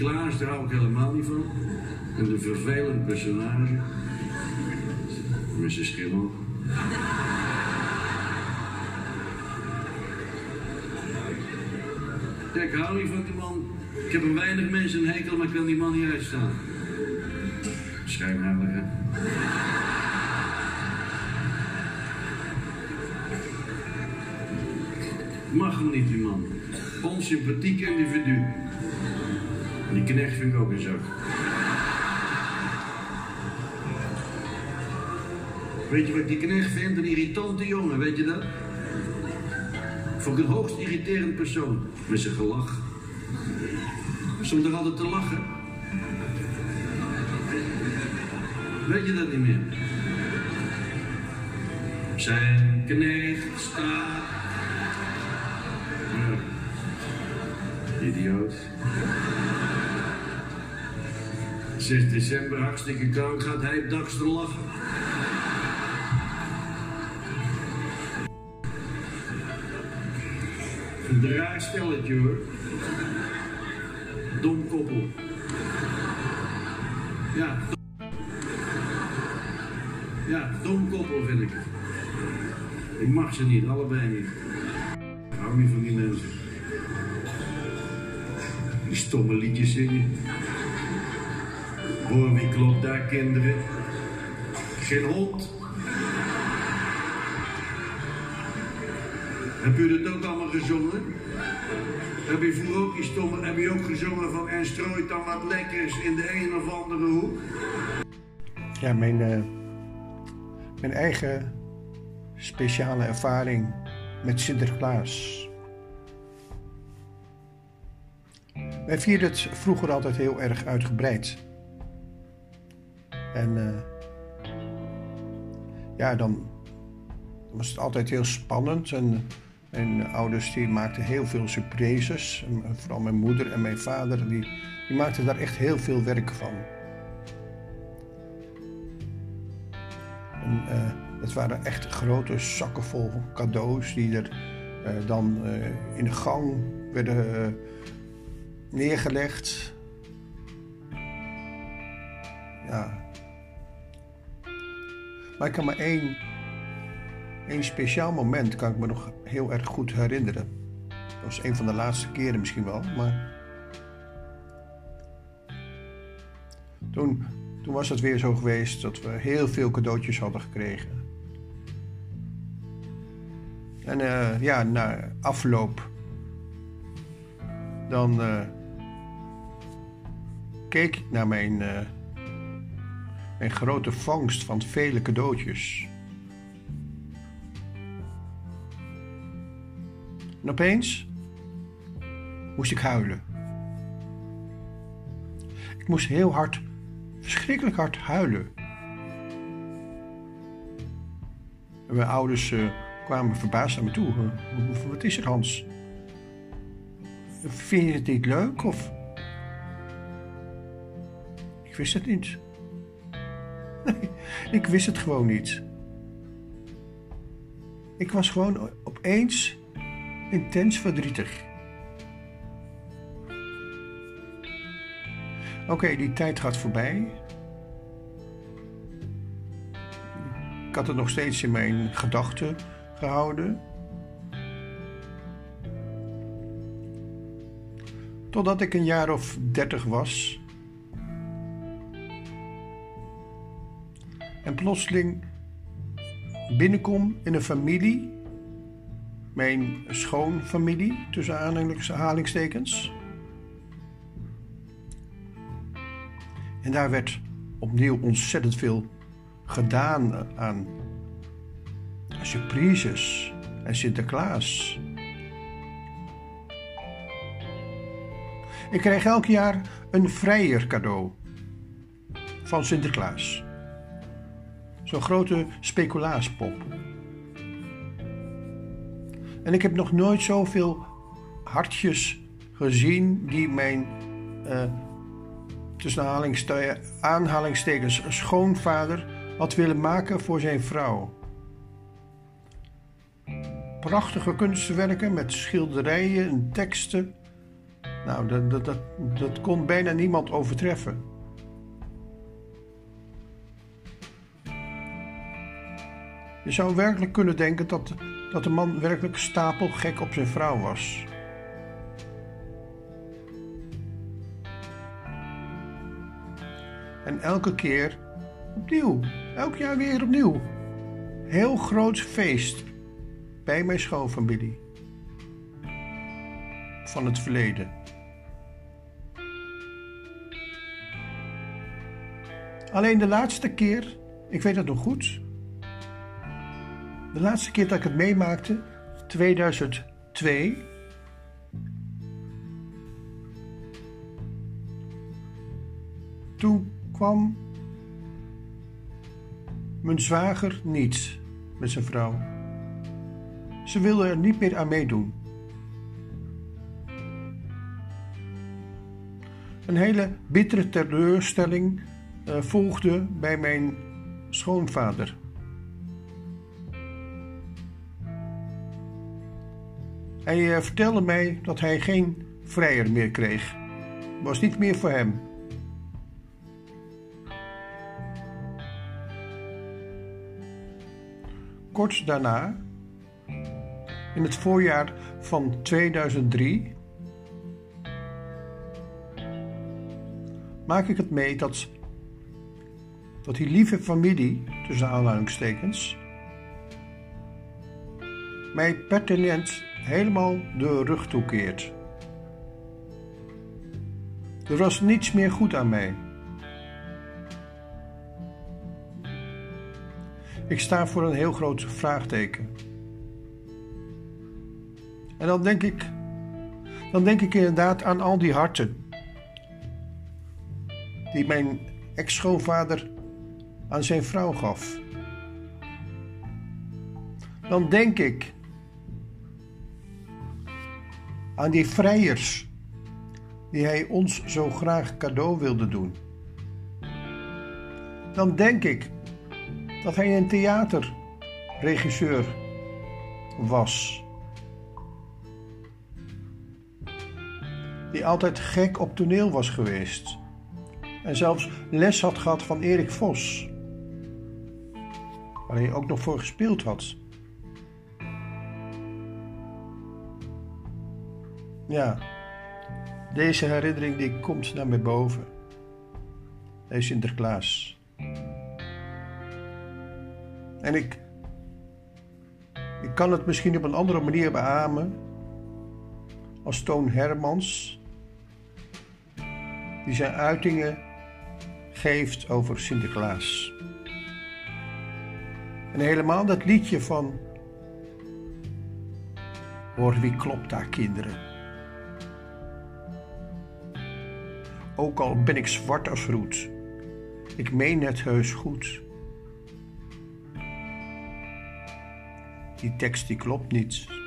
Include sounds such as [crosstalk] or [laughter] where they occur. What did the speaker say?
Daar hou ik helemaal niet van. En de vervelend personage. Mrs. Schimmel. Ja, ik hou niet van die man. Ik heb een weinig mensen een hekel, maar ik kan die man niet uitstaan. Schijnheilige. Mag hem niet, die man. Onsympathiek individu. Die knecht vind ik ook een zak. Weet je wat ik die knecht vind? Een irritante jongen, weet je dat? Vond ik een hoogst irriterend persoon. Met zijn gelach. Zonder altijd te lachen. Weet je dat niet meer? Zijn knecht staat. Ja. Idioot. 6 december, hartstikke koud, gaat hij het dakste lachen. Een raar stelletje hoor. Dom koppel. Ja. dom- Ja, dom koppel vind ik. Ik mag ze niet, allebei niet. Ik hou niet van die mensen. Die stomme liedjes zingen. Hoor wie klopt daar, kinderen? Geen hond. Heb u dat ook allemaal gezongen? Heb je vroeger ook die stomme, heb je ook gezongen van en strooit dan wat lekkers in de een of andere hoek? Ja, mijn, eh, mijn eigen speciale ervaring met Sinterklaas. Wij vierden het vroeger altijd heel erg uitgebreid. En eh, ja, dan was het altijd heel spannend. En mijn ouders die maakten heel veel surprises. En vooral mijn moeder en mijn vader die, die maakten daar echt heel veel werk van. En, eh, het waren echt grote zakken vol cadeaus die er eh, dan eh, in de gang werden eh, neergelegd. Ja. Maar ik kan me één, speciaal moment kan ik me nog heel erg goed herinneren. Dat was een van de laatste keren misschien wel, maar toen, toen was het weer zo geweest dat we heel veel cadeautjes hadden gekregen. En eh, ja, na afloop, dan eh, keek ik naar mijn, eh, mijn grote vangst van vele cadeautjes. En opeens moest ik huilen. Ik moest heel hard, verschrikkelijk hard huilen. En mijn ouders eh, kwamen verbaasd naar me toe. "Eh, Wat is er, Hans? Vind je het niet leuk? Of... Ik wist het niet. [laughs] Ik wist het gewoon niet. Ik was gewoon opeens intens verdrietig. Oké, die tijd gaat voorbij. Ik had het nog steeds in mijn gedachten gehouden. Totdat ik een jaar of dertig was. En plotseling binnenkom in een familie. Mijn schoonfamilie, tussen aanhalingstekens. En daar werd opnieuw ontzettend veel gedaan aan surprises en Sinterklaas. Ik kreeg elk jaar een vrijer cadeau van Sinterklaas. Zo'n grote speculaaspop. En ik heb nog nooit zoveel hartjes gezien die mijn uh, tussen aanhalingste- aanhalingstekens schoonvader had willen maken voor zijn vrouw. Prachtige kunstwerken met schilderijen en teksten Nou, dat, dat, dat, dat kon bijna niemand overtreffen. Je zou werkelijk kunnen denken dat, dat de man werkelijk stapelgek op zijn vrouw was. En elke keer opnieuw, elk jaar weer opnieuw. Heel groot feest bij mijn schoonfamilie. Van het verleden. Alleen de laatste keer, ik weet het nog goed. De laatste keer dat ik het meemaakte, 2002. Toen kwam mijn zwager niet met zijn vrouw. Ze wilde er niet meer aan meedoen. Een hele bittere teleurstelling uh, volgde bij mijn schoonvader. Hij uh, vertelde mij dat hij geen vrijer meer kreeg. Was niet meer voor hem. Kort daarna, in het voorjaar van 2003, maak ik het mee dat, dat die lieve familie, tussen aanhalingstekens, mij pertinent helemaal de rug toekeert. Er was niets meer goed aan mij. Ik sta voor een heel groot vraagteken. En dan denk ik, dan denk ik inderdaad aan al die harten die mijn ex-schoonvader aan zijn vrouw gaf. Dan denk ik aan die vrijers die hij ons zo graag cadeau wilde doen. Dan denk ik dat hij een theaterregisseur was. Die altijd gek op toneel was geweest. En zelfs les had gehad van Erik Vos. Waar hij ook nog voor gespeeld had. Ja, deze herinnering die komt naar mij boven. Deze Sinterklaas. En ik, ik kan het misschien op een andere manier beamen als Toon Hermans, die zijn uitingen geeft over Sinterklaas. En helemaal dat liedje van Hoor wie klopt daar kinderen. Ook al ben ik zwart als roet, ik meen het heus goed. Die tekst die klopt niet.